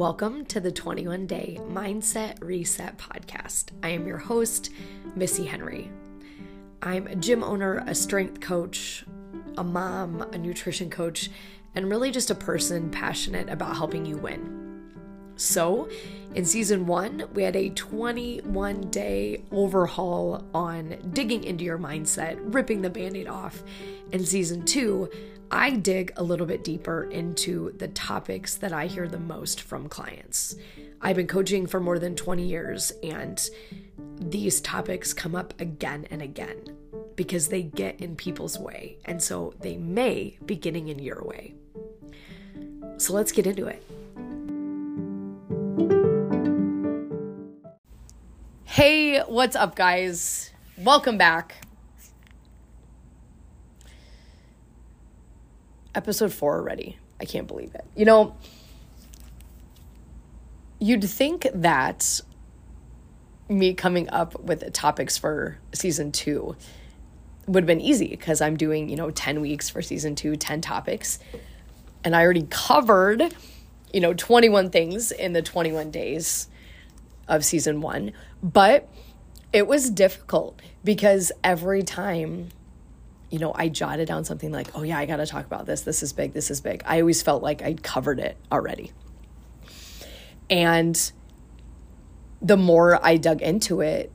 Welcome to the 21 Day Mindset Reset Podcast. I am your host, Missy Henry. I'm a gym owner, a strength coach, a mom, a nutrition coach, and really just a person passionate about helping you win. So, in season one, we had a 21 day overhaul on digging into your mindset, ripping the band aid off. In season two, I dig a little bit deeper into the topics that I hear the most from clients. I've been coaching for more than 20 years, and these topics come up again and again because they get in people's way, and so they may be getting in your way. So let's get into it. Hey, what's up, guys? Welcome back. Episode four already. I can't believe it. You know, you'd think that me coming up with topics for season two would have been easy because I'm doing, you know, 10 weeks for season two, 10 topics. And I already covered, you know, 21 things in the 21 days of season one. But it was difficult because every time you know, I jotted down something like, oh, yeah, I got to talk about this. This is big. This is big. I always felt like I'd covered it already. And the more I dug into it,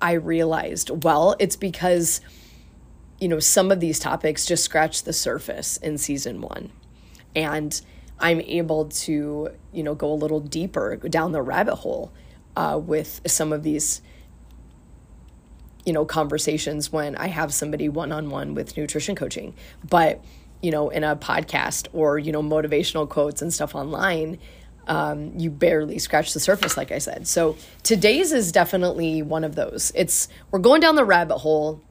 I realized, well, it's because, you know, some of these topics just scratched the surface in season one. And I'm able to, you know, go a little deeper down the rabbit hole uh, with some of these you know, conversations when I have somebody one on one with nutrition coaching. But, you know, in a podcast or, you know, motivational quotes and stuff online, um, you barely scratch the surface, like I said. So today's is definitely one of those. It's, we're going down the rabbit hole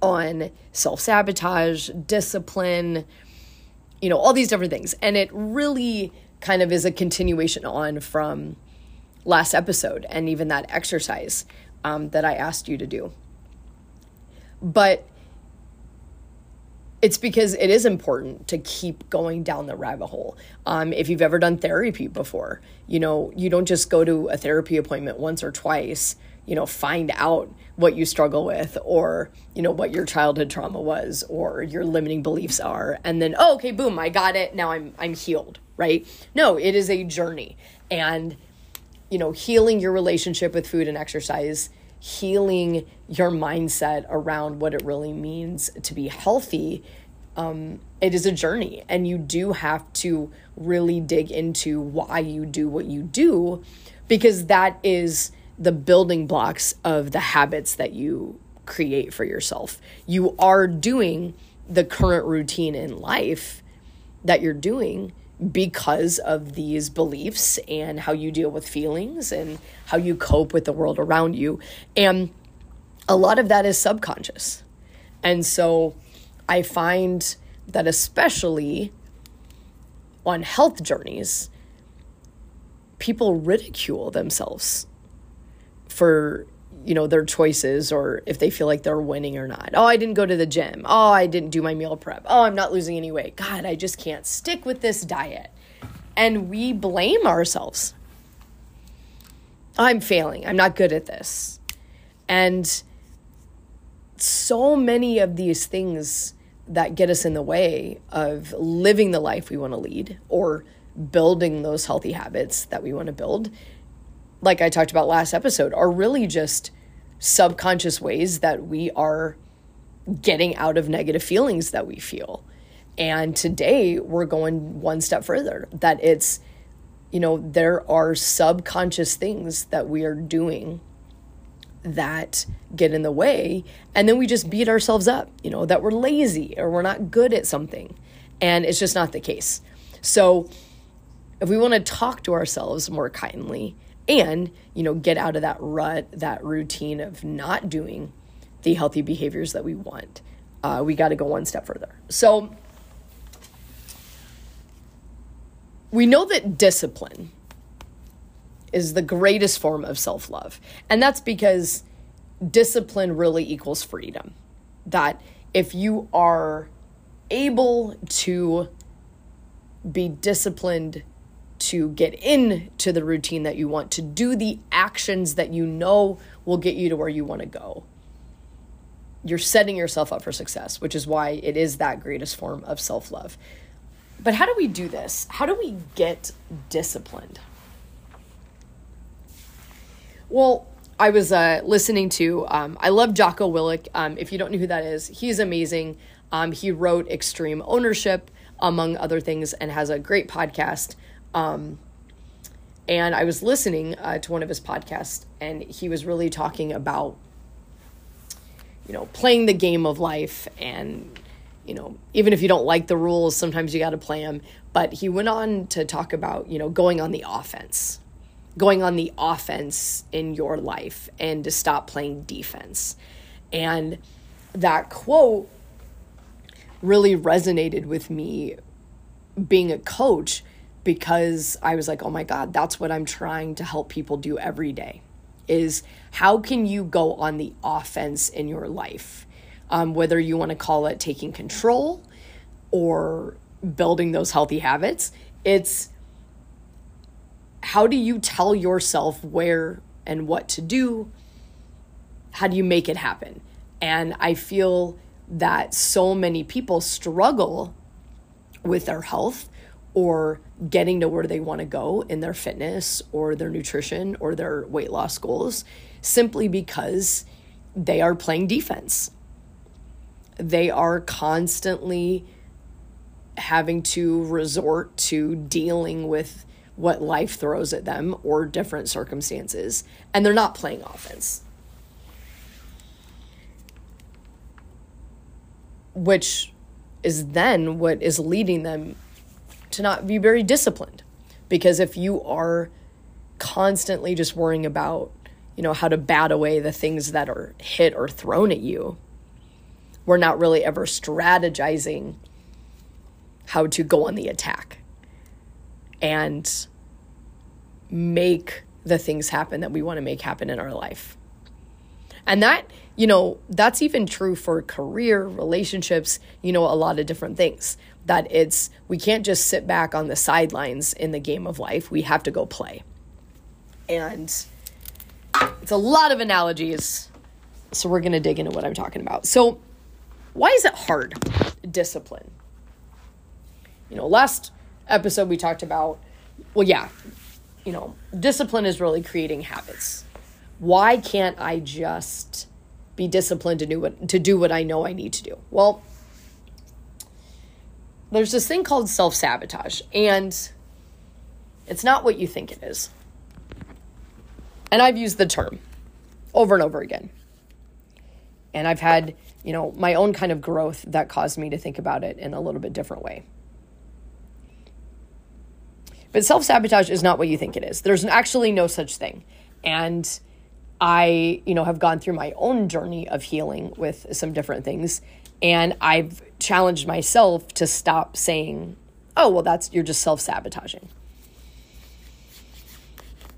on self sabotage, discipline, you know, all these different things. And it really kind of is a continuation on from last episode and even that exercise um, that I asked you to do. But it's because it is important to keep going down the rabbit hole. Um, if you've ever done therapy before, you know, you don't just go to a therapy appointment once or twice, you know, find out what you struggle with or, you know, what your childhood trauma was or your limiting beliefs are. And then, oh, okay, boom, I got it. Now I'm, I'm healed, right? No, it is a journey. And you know, healing your relationship with food and exercise, healing your mindset around what it really means to be healthy. Um, it is a journey, and you do have to really dig into why you do what you do because that is the building blocks of the habits that you create for yourself. You are doing the current routine in life that you're doing because of these beliefs and how you deal with feelings and how you cope with the world around you. And a lot of that is subconscious. And so I find that, especially on health journeys, people ridicule themselves for you know their choices or if they feel like they're winning or not. Oh, I didn't go to the gym. Oh, I didn't do my meal prep. Oh, I'm not losing any weight. God, I just can't stick with this diet. And we blame ourselves. I'm failing. I'm not good at this. And so many of these things that get us in the way of living the life we want to lead or building those healthy habits that we want to build like I talked about last episode, are really just subconscious ways that we are getting out of negative feelings that we feel. And today we're going one step further that it's, you know, there are subconscious things that we are doing that get in the way. And then we just beat ourselves up, you know, that we're lazy or we're not good at something. And it's just not the case. So if we want to talk to ourselves more kindly, and you know get out of that rut that routine of not doing the healthy behaviors that we want. Uh, we got to go one step further. So we know that discipline is the greatest form of self-love and that's because discipline really equals freedom. That if you are able to be disciplined to get into the routine that you want, to do the actions that you know will get you to where you want to go. You're setting yourself up for success, which is why it is that greatest form of self love. But how do we do this? How do we get disciplined? Well, I was uh, listening to, um, I love Jocko Willink. Um, if you don't know who that is, he's amazing. Um, he wrote Extreme Ownership, among other things, and has a great podcast. Um, and I was listening uh, to one of his podcasts, and he was really talking about, you know, playing the game of life. And, you know, even if you don't like the rules, sometimes you got to play them. But he went on to talk about, you know, going on the offense going on the offense in your life and to stop playing defense. And that quote really resonated with me being a coach because I was like, "Oh my god, that's what I'm trying to help people do every day." Is how can you go on the offense in your life? Um, whether you want to call it taking control or building those healthy habits, it's how do you tell yourself where and what to do? How do you make it happen? And I feel that so many people struggle with their health or getting to where they want to go in their fitness or their nutrition or their weight loss goals simply because they are playing defense. They are constantly having to resort to dealing with what life throws at them or different circumstances, and they're not playing offense. Which is then what is leading them to not be very disciplined. Because if you are constantly just worrying about, you know, how to bat away the things that are hit or thrown at you, we're not really ever strategizing how to go on the attack and make the things happen that we want to make happen in our life. And that, you know, that's even true for career, relationships, you know, a lot of different things. That it's, we can't just sit back on the sidelines in the game of life. We have to go play. And it's a lot of analogies. So we're going to dig into what I'm talking about. So, why is it hard? Discipline. You know, last episode we talked about well, yeah, you know, discipline is really creating habits. Why can't I just be disciplined to do what to do what I know I need to do? Well, there's this thing called self-sabotage and it's not what you think it is. And I've used the term over and over again. And I've had, you know, my own kind of growth that caused me to think about it in a little bit different way. But self sabotage is not what you think it is. There's actually no such thing. And I, you know, have gone through my own journey of healing with some different things. And I've challenged myself to stop saying, oh, well, that's, you're just self sabotaging.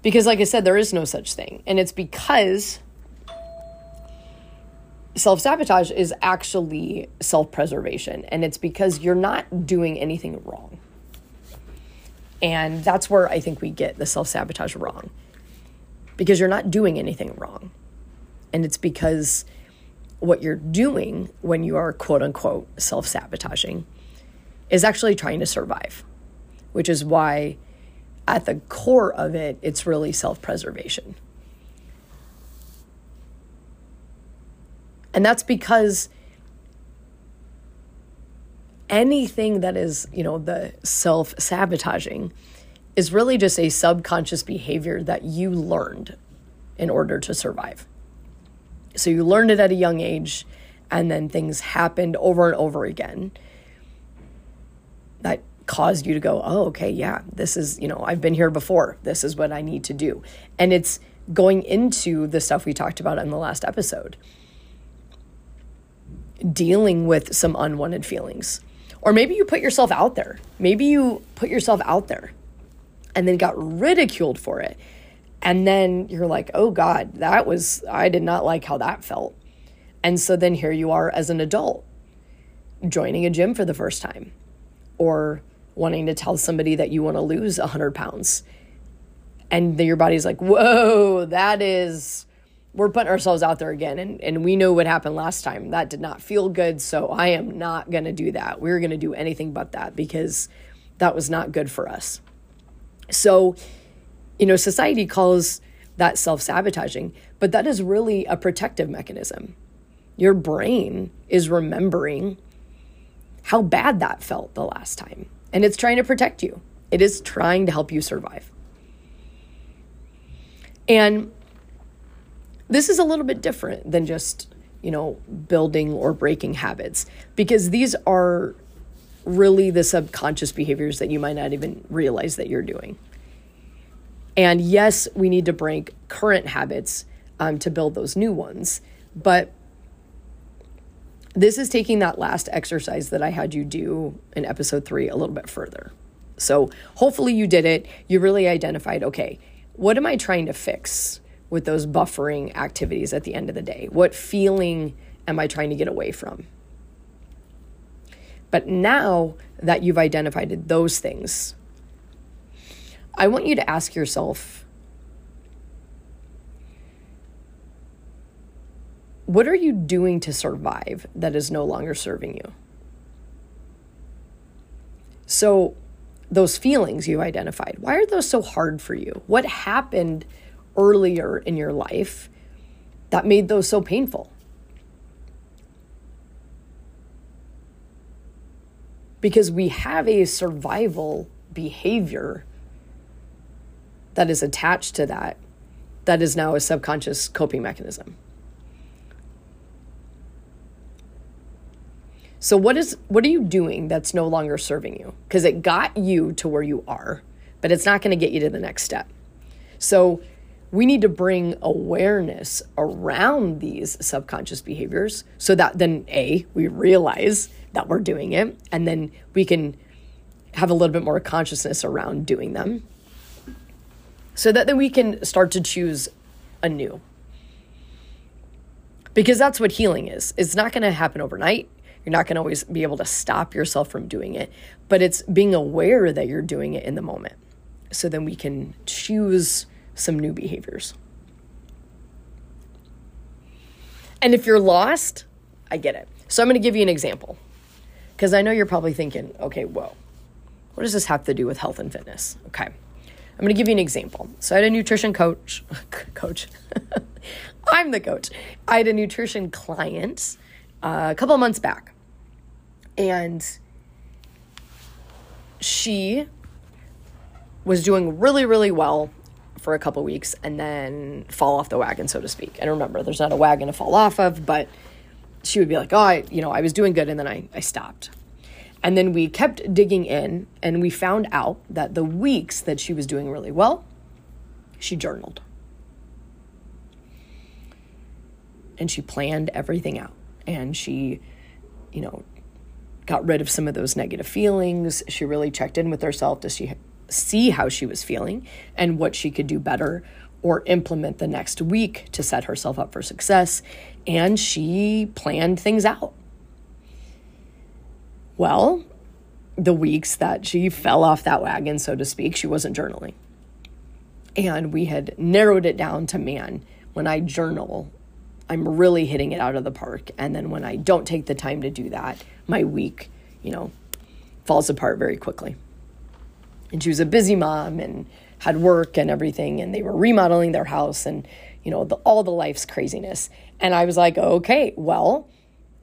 Because, like I said, there is no such thing. And it's because self sabotage is actually self preservation. And it's because you're not doing anything wrong. And that's where I think we get the self sabotage wrong because you're not doing anything wrong. And it's because what you're doing when you are quote unquote self sabotaging is actually trying to survive, which is why at the core of it, it's really self preservation. And that's because anything that is, you know, the self sabotaging is really just a subconscious behavior that you learned in order to survive. So you learned it at a young age, and then things happened over and over again that caused you to go, oh, okay, yeah, this is, you know, I've been here before. This is what I need to do. And it's going into the stuff we talked about in the last episode dealing with some unwanted feelings or maybe you put yourself out there. Maybe you put yourself out there and then got ridiculed for it. And then you're like, oh God, that was, I did not like how that felt. And so then here you are as an adult joining a gym for the first time or wanting to tell somebody that you want to lose 100 pounds. And your body's like, whoa, that is, we're putting ourselves out there again. And, and we know what happened last time. That did not feel good. So I am not going to do that. We're going to do anything but that because that was not good for us. So, you know, society calls that self sabotaging, but that is really a protective mechanism. Your brain is remembering how bad that felt the last time, and it's trying to protect you. It is trying to help you survive. And this is a little bit different than just, you know, building or breaking habits because these are really the subconscious behaviors that you might not even realize that you're doing. And yes, we need to break current habits um, to build those new ones. But this is taking that last exercise that I had you do in episode three a little bit further. So hopefully you did it. You really identified okay, what am I trying to fix with those buffering activities at the end of the day? What feeling am I trying to get away from? But now that you've identified those things, I want you to ask yourself what are you doing to survive that is no longer serving you? So, those feelings you identified, why are those so hard for you? What happened earlier in your life that made those so painful? Because we have a survival behavior that is attached to that, that is now a subconscious coping mechanism. So what is what are you doing that's no longer serving you? Because it got you to where you are, but it's not going to get you to the next step. So we need to bring awareness around these subconscious behaviors so that then a we realize that we're doing it and then we can have a little bit more consciousness around doing them so that then we can start to choose anew because that's what healing is it's not going to happen overnight you're not going to always be able to stop yourself from doing it, but it's being aware that you're doing it in the moment. So then we can choose some new behaviors. And if you're lost, I get it. So I'm going to give you an example because I know you're probably thinking, okay, whoa, what does this have to do with health and fitness? Okay. I'm going to give you an example. So I had a nutrition coach, coach. I'm the coach. I had a nutrition client uh, a couple months back. And she was doing really, really well for a couple weeks and then fall off the wagon, so to speak. And remember, there's not a wagon to fall off of, but she would be like, oh, I, you know, I was doing good and then I, I stopped. And then we kept digging in and we found out that the weeks that she was doing really well, she journaled. And she planned everything out and she, you know, got rid of some of those negative feelings. She really checked in with herself to see see how she was feeling and what she could do better or implement the next week to set herself up for success. And she planned things out. Well, the weeks that she fell off that wagon, so to speak, she wasn't journaling. And we had narrowed it down to man, when I journal, I'm really hitting it out of the park. And then when I don't take the time to do that, my week, you know, falls apart very quickly. And she was a busy mom and had work and everything, and they were remodeling their house and, you know, the, all the life's craziness. And I was like, okay, well,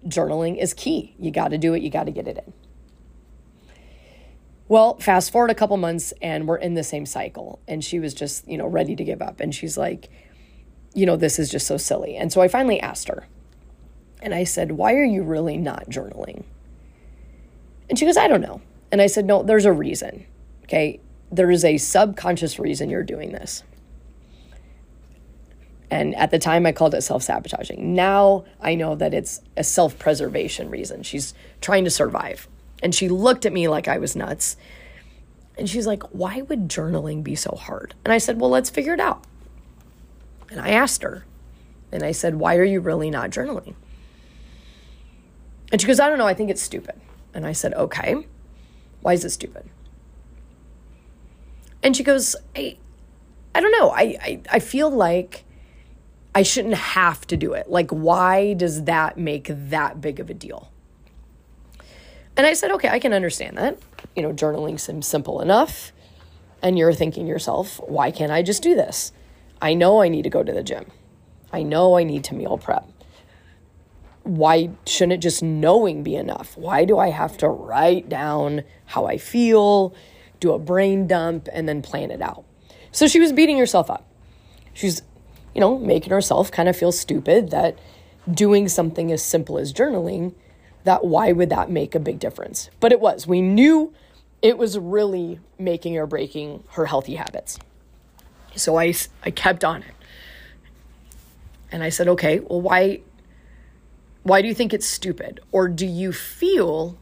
journaling is key. You got to do it, you got to get it in. Well, fast forward a couple months and we're in the same cycle. And she was just, you know, ready to give up. And she's like, you know, this is just so silly. And so I finally asked her, and I said, Why are you really not journaling? And she goes, I don't know. And I said, No, there's a reason. Okay. There is a subconscious reason you're doing this. And at the time, I called it self sabotaging. Now I know that it's a self preservation reason. She's trying to survive. And she looked at me like I was nuts. And she's like, Why would journaling be so hard? And I said, Well, let's figure it out. And I asked her, and I said, Why are you really not journaling? And she goes, I don't know, I think it's stupid. And I said, Okay, why is it stupid? And she goes, I, I don't know. I, I, I feel like I shouldn't have to do it. Like, why does that make that big of a deal? And I said, okay, I can understand that. You know, journaling seems simple enough. And you're thinking yourself, why can't I just do this? I know I need to go to the gym. I know I need to meal prep. Why shouldn't just knowing be enough? Why do I have to write down how I feel, do a brain dump, and then plan it out? So she was beating herself up. She's, you know, making herself kind of feel stupid that doing something as simple as journaling, that why would that make a big difference? But it was. We knew it was really making or breaking her healthy habits. So I, I kept on it. And I said, okay, well, why, why do you think it's stupid? Or do you feel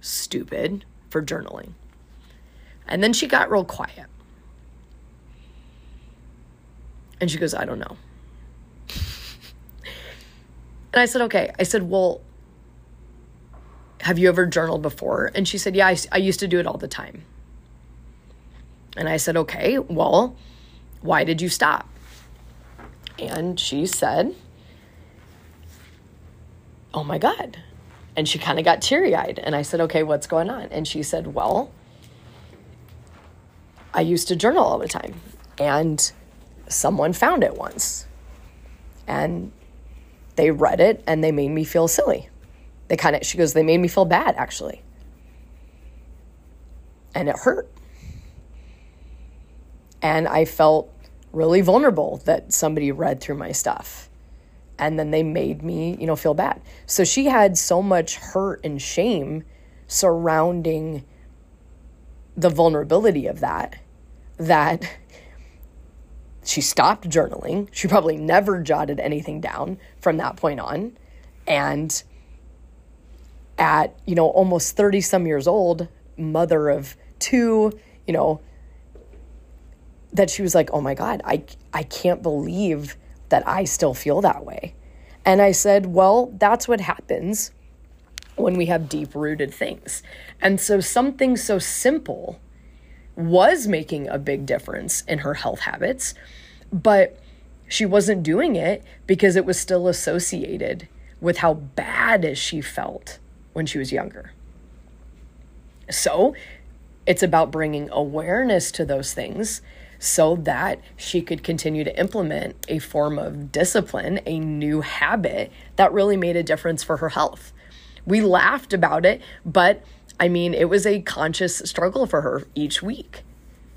stupid for journaling? And then she got real quiet. And she goes, I don't know. and I said, okay. I said, well, have you ever journaled before? And she said, yeah, I, I used to do it all the time. And I said, okay, well, why did you stop? And she said, oh my God. And she kind of got teary eyed. And I said, okay, what's going on? And she said, well, I used to journal all the time. And someone found it once and they read it and they made me feel silly. They kind of, she goes, they made me feel bad actually. And it hurt. And I felt really vulnerable that somebody read through my stuff. And then they made me, you know, feel bad. So she had so much hurt and shame surrounding the vulnerability of that that she stopped journaling. She probably never jotted anything down from that point on. And at, you know, almost 30 some years old, mother of two, you know, that she was like, "Oh my god, I I can't believe that I still feel that way." And I said, "Well, that's what happens when we have deep-rooted things." And so something so simple was making a big difference in her health habits, but she wasn't doing it because it was still associated with how bad she felt when she was younger. So, it's about bringing awareness to those things so that she could continue to implement a form of discipline, a new habit that really made a difference for her health. We laughed about it, but I mean, it was a conscious struggle for her each week,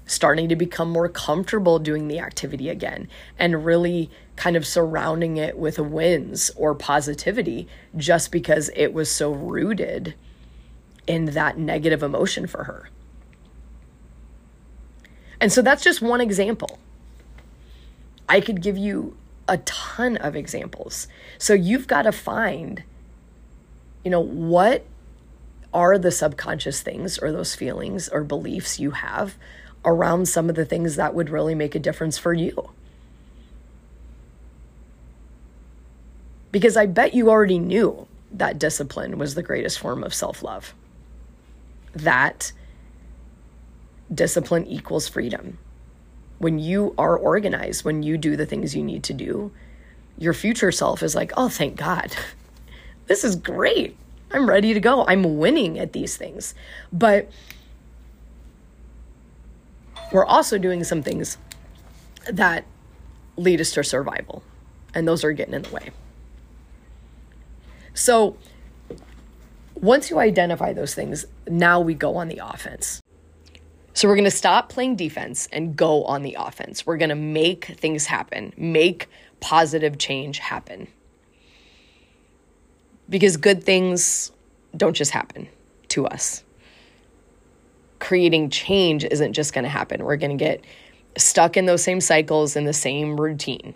starting to become more comfortable doing the activity again and really kind of surrounding it with wins or positivity just because it was so rooted in that negative emotion for her. And so that's just one example. I could give you a ton of examples. So you've got to find, you know, what are the subconscious things or those feelings or beliefs you have around some of the things that would really make a difference for you. Because I bet you already knew that discipline was the greatest form of self love. That discipline equals freedom. When you are organized, when you do the things you need to do, your future self is like, oh, thank God. This is great. I'm ready to go. I'm winning at these things. But we're also doing some things that lead us to survival, and those are getting in the way. So, once you identify those things, now we go on the offense. So, we're going to stop playing defense and go on the offense. We're going to make things happen, make positive change happen because good things don't just happen to us. Creating change isn't just going to happen. We're going to get stuck in those same cycles in the same routine.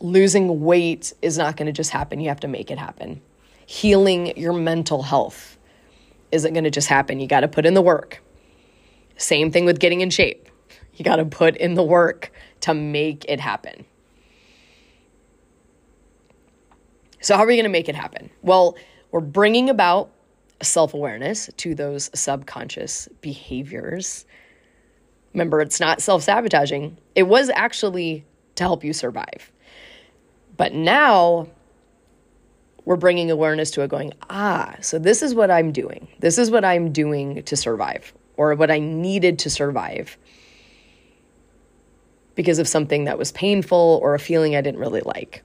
Losing weight is not going to just happen. You have to make it happen. Healing your mental health isn't going to just happen. You got to put in the work. Same thing with getting in shape. You got to put in the work to make it happen. So, how are we going to make it happen? Well, we're bringing about self awareness to those subconscious behaviors. Remember, it's not self sabotaging, it was actually to help you survive. But now we're bringing awareness to it, going, ah, so this is what I'm doing. This is what I'm doing to survive, or what I needed to survive because of something that was painful or a feeling I didn't really like.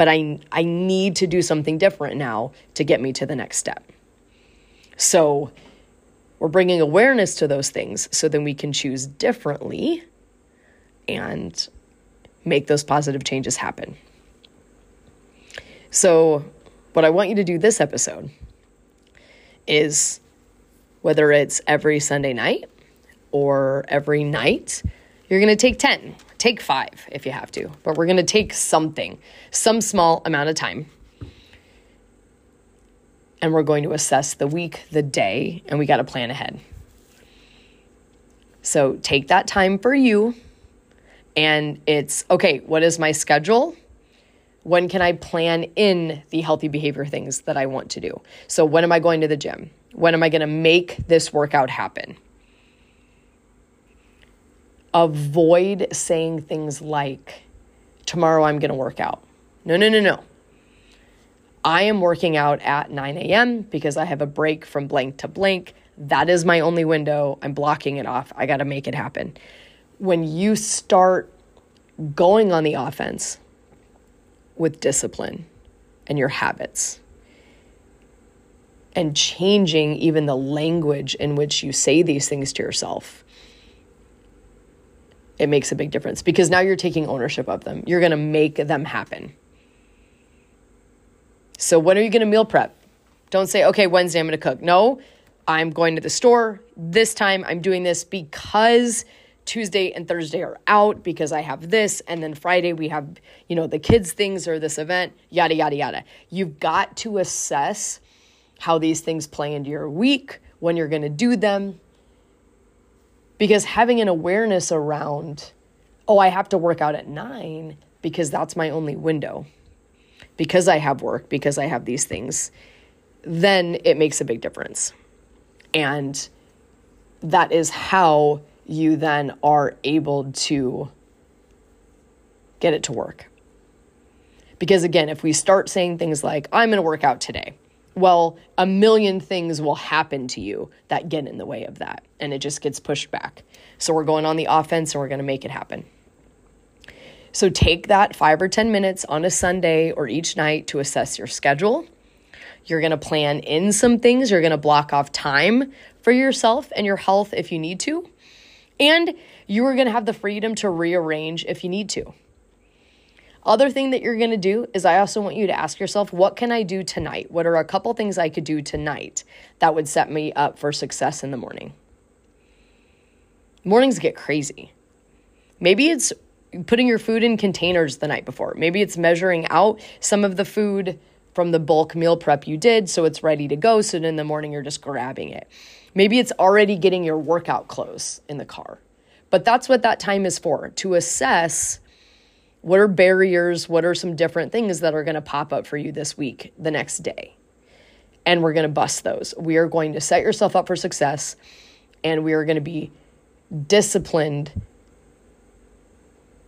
But I, I need to do something different now to get me to the next step. So we're bringing awareness to those things so then we can choose differently and make those positive changes happen. So, what I want you to do this episode is whether it's every Sunday night or every night, you're going to take 10, take five if you have to, but we're going to take something, some small amount of time. And we're going to assess the week, the day, and we got to plan ahead. So take that time for you. And it's okay, what is my schedule? When can I plan in the healthy behavior things that I want to do? So, when am I going to the gym? When am I going to make this workout happen? Avoid saying things like, tomorrow I'm going to work out. No, no, no, no. I am working out at 9 a.m. because I have a break from blank to blank. That is my only window. I'm blocking it off. I got to make it happen. When you start going on the offense, with discipline and your habits and changing even the language in which you say these things to yourself it makes a big difference because now you're taking ownership of them you're going to make them happen so when are you going to meal prep don't say okay wednesday i'm going to cook no i'm going to the store this time i'm doing this because Tuesday and Thursday are out because I have this. And then Friday we have, you know, the kids' things or this event, yada, yada, yada. You've got to assess how these things play into your week, when you're going to do them. Because having an awareness around, oh, I have to work out at nine because that's my only window, because I have work, because I have these things, then it makes a big difference. And that is how you then are able to get it to work. Because again, if we start saying things like, I'm going to work out today, well, a million things will happen to you that get in the way of that. And it just gets pushed back. So we're going on the offense and we're going to make it happen. So take that five or 10 minutes on a Sunday or each night to assess your schedule. You're going to plan in some things. You're going to block off time for yourself and your health if you need to. And you are going to have the freedom to rearrange if you need to. Other thing that you're going to do is I also want you to ask yourself, what can I do tonight? What are a couple things I could do tonight that would set me up for success in the morning? Mornings get crazy. Maybe it's putting your food in containers the night before. Maybe it's measuring out some of the food from the bulk meal prep you did so it's ready to go. So in the morning you're just grabbing it. Maybe it's already getting your workout clothes in the car. But that's what that time is for to assess what are barriers, what are some different things that are going to pop up for you this week, the next day. And we're going to bust those. We are going to set yourself up for success and we are going to be disciplined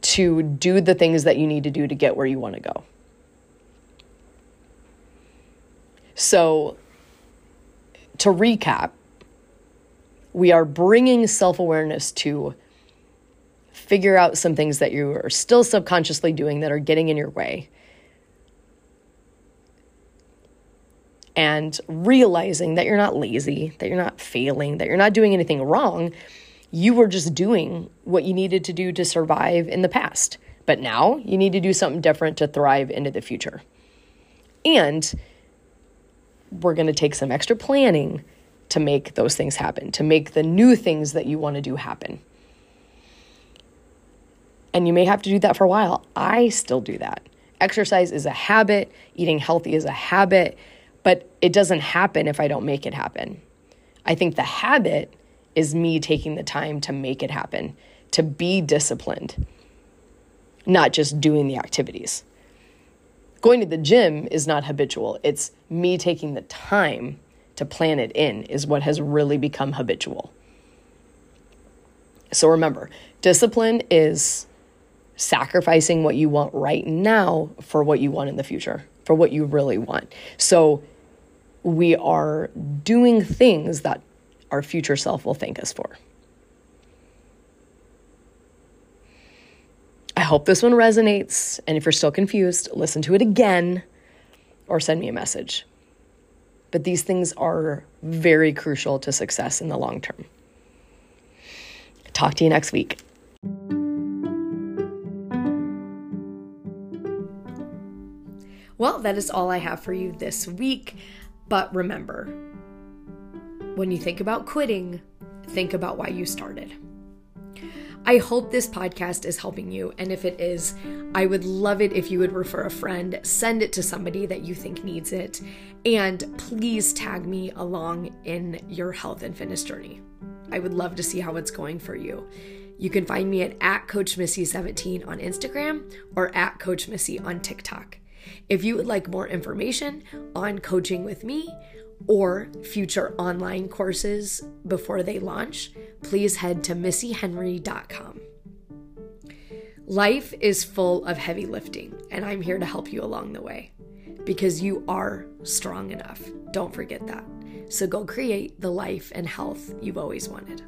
to do the things that you need to do to get where you want to go. So, to recap, we are bringing self awareness to figure out some things that you are still subconsciously doing that are getting in your way. And realizing that you're not lazy, that you're not failing, that you're not doing anything wrong. You were just doing what you needed to do to survive in the past. But now you need to do something different to thrive into the future. And we're going to take some extra planning to make those things happen, to make the new things that you want to do happen. And you may have to do that for a while. I still do that. Exercise is a habit, eating healthy is a habit, but it doesn't happen if I don't make it happen. I think the habit is me taking the time to make it happen, to be disciplined, not just doing the activities. Going to the gym is not habitual, it's me taking the time to plan it in is what has really become habitual. So remember, discipline is sacrificing what you want right now for what you want in the future, for what you really want. So we are doing things that our future self will thank us for. I hope this one resonates. And if you're still confused, listen to it again or send me a message. But these things are very crucial to success in the long term. Talk to you next week. Well, that is all I have for you this week. But remember, when you think about quitting, think about why you started. I hope this podcast is helping you. And if it is, I would love it if you would refer a friend, send it to somebody that you think needs it, and please tag me along in your health and fitness journey. I would love to see how it's going for you. You can find me at, at Coach Missy17 on Instagram or at Coach Missy on TikTok. If you would like more information on coaching with me or future online courses before they launch, please head to missyhenry.com. Life is full of heavy lifting, and I'm here to help you along the way because you are strong enough. Don't forget that. So go create the life and health you've always wanted.